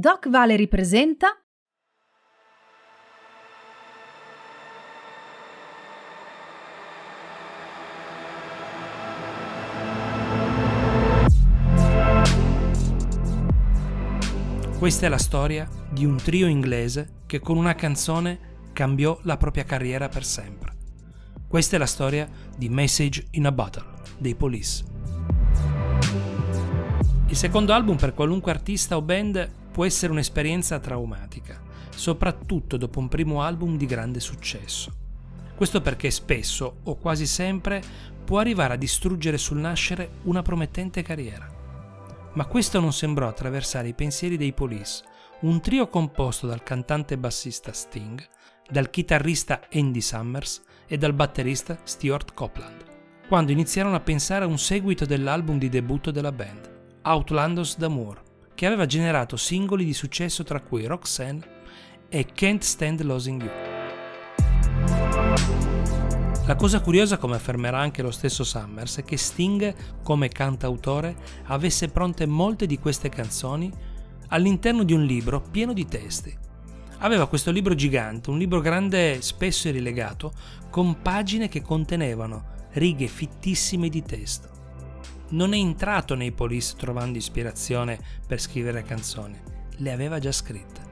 Doc Valery presenta Questa è la storia di un trio inglese che con una canzone cambiò la propria carriera per sempre. Questa è la storia di Message in a Bottle dei Police. Il secondo album per qualunque artista o band può essere un'esperienza traumatica, soprattutto dopo un primo album di grande successo. Questo perché spesso, o quasi sempre, può arrivare a distruggere sul nascere una promettente carriera. Ma questo non sembrò attraversare i pensieri dei Police, un trio composto dal cantante bassista Sting, dal chitarrista Andy Summers e dal batterista Stuart Copeland, quando iniziarono a pensare a un seguito dell'album di debutto della band. Outlandos d'Amour, che aveva generato singoli di successo tra cui Roxanne e Can't Stand Losing You. La cosa curiosa, come affermerà anche lo stesso Summers, è che Sting, come cantautore, avesse pronte molte di queste canzoni all'interno di un libro pieno di testi. Aveva questo libro gigante, un libro grande spesso rilegato, con pagine che contenevano righe fittissime di testo non è entrato nei Police trovando ispirazione per scrivere canzoni, le aveva già scritte.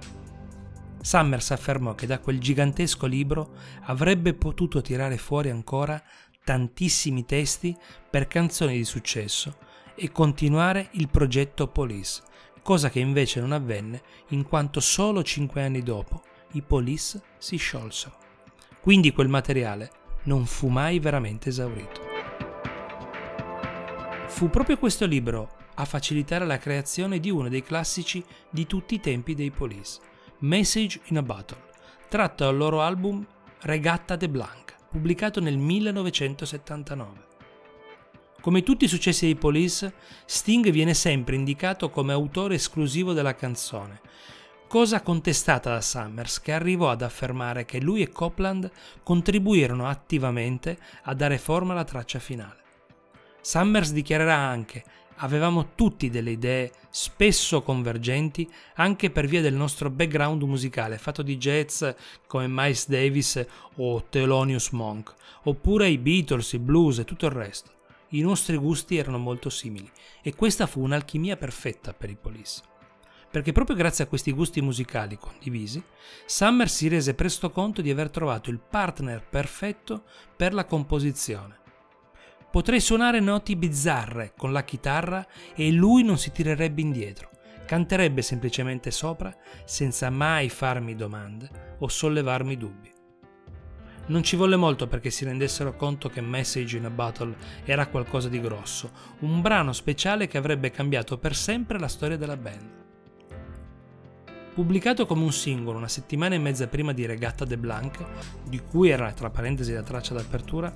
Summers affermò che da quel gigantesco libro avrebbe potuto tirare fuori ancora tantissimi testi per canzoni di successo e continuare il progetto Police, cosa che invece non avvenne in quanto solo cinque anni dopo i Police si sciolsero. Quindi quel materiale non fu mai veramente esaurito. Fu proprio questo libro a facilitare la creazione di uno dei classici di tutti i tempi dei Police, Message in a Bottle, tratto dal loro album Regatta de Blanc, pubblicato nel 1979. Come tutti i successi dei Police, Sting viene sempre indicato come autore esclusivo della canzone, cosa contestata da Summers che arrivò ad affermare che lui e Copland contribuirono attivamente a dare forma alla traccia finale. Summers dichiarerà anche avevamo tutti delle idee spesso convergenti anche per via del nostro background musicale fatto di jazz come Miles Davis o Thelonious Monk, oppure i Beatles, i blues e tutto il resto. I nostri gusti erano molto simili e questa fu un'alchimia perfetta per i Police. Perché proprio grazie a questi gusti musicali condivisi, Summers si rese presto conto di aver trovato il partner perfetto per la composizione Potrei suonare noti bizzarre con la chitarra e lui non si tirerebbe indietro. Canterebbe semplicemente sopra senza mai farmi domande o sollevarmi dubbi. Non ci volle molto perché si rendessero conto che Message in a Battle era qualcosa di grosso, un brano speciale che avrebbe cambiato per sempre la storia della band. Pubblicato come un singolo una settimana e mezza prima di Regatta de Blanc, di cui era tra parentesi la traccia d'apertura,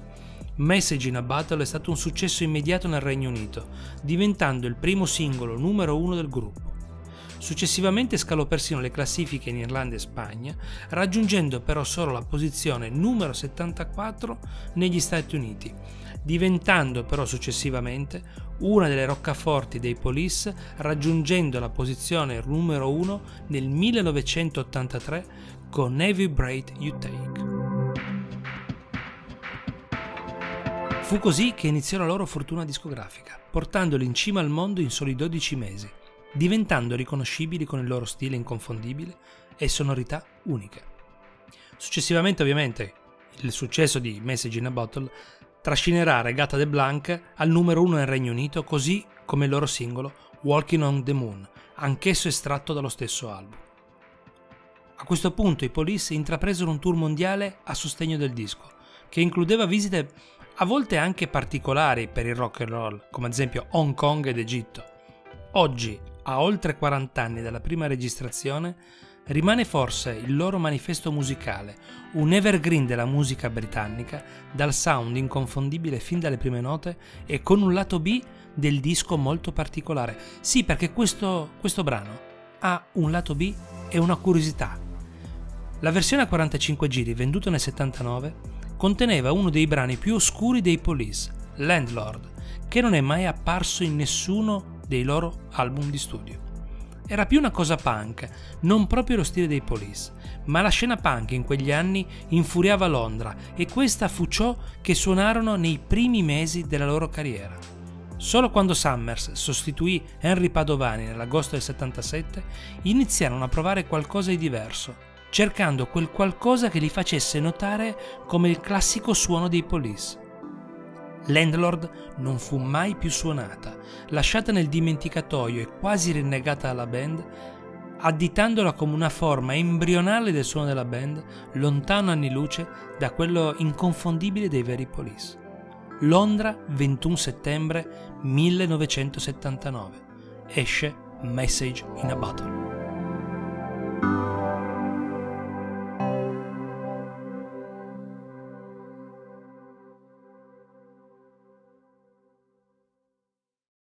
Message in a Battle è stato un successo immediato nel Regno Unito, diventando il primo singolo numero uno del gruppo. Successivamente scalò persino le classifiche in Irlanda e Spagna, raggiungendo però solo la posizione numero 74 negli Stati Uniti, diventando però successivamente una delle roccaforti dei Police, raggiungendo la posizione numero 1 nel 1983 con Every Breath You Take. Fu così che iniziò la loro fortuna discografica, portandoli in cima al mondo in soli 12 mesi, diventando riconoscibili con il loro stile inconfondibile e sonorità uniche. Successivamente, ovviamente, il successo di Message in a Bottle trascinerà Regata de Blanc al numero uno nel Regno Unito, così come il loro singolo Walking on the Moon, anch'esso estratto dallo stesso album. A questo punto i Police intrapresero un tour mondiale a sostegno del disco, che includeva visite a volte anche particolari per il rock and roll, come ad esempio Hong Kong ed Egitto. Oggi, a oltre 40 anni dalla prima registrazione, rimane forse il loro manifesto musicale, un evergreen della musica britannica, dal sound inconfondibile fin dalle prime note e con un lato B del disco molto particolare. Sì, perché questo, questo brano ha un lato B e una curiosità. La versione a 45 giri venduta nel 79 conteneva uno dei brani più oscuri dei Police, Landlord, che non è mai apparso in nessuno dei loro album di studio era più una cosa punk, non proprio lo stile dei Police, ma la scena punk in quegli anni infuriava Londra e questa fu ciò che suonarono nei primi mesi della loro carriera. Solo quando Summers sostituì Henry Padovani nell'agosto del 77 iniziarono a provare qualcosa di diverso, cercando quel qualcosa che li facesse notare come il classico suono dei Police. Landlord non fu mai più suonata, lasciata nel dimenticatoio e quasi rinnegata dalla band, additandola come una forma embrionale del suono della band, lontano anni luce da quello inconfondibile dei veri Police. Londra, 21 settembre 1979. Esce Message in a Bottle.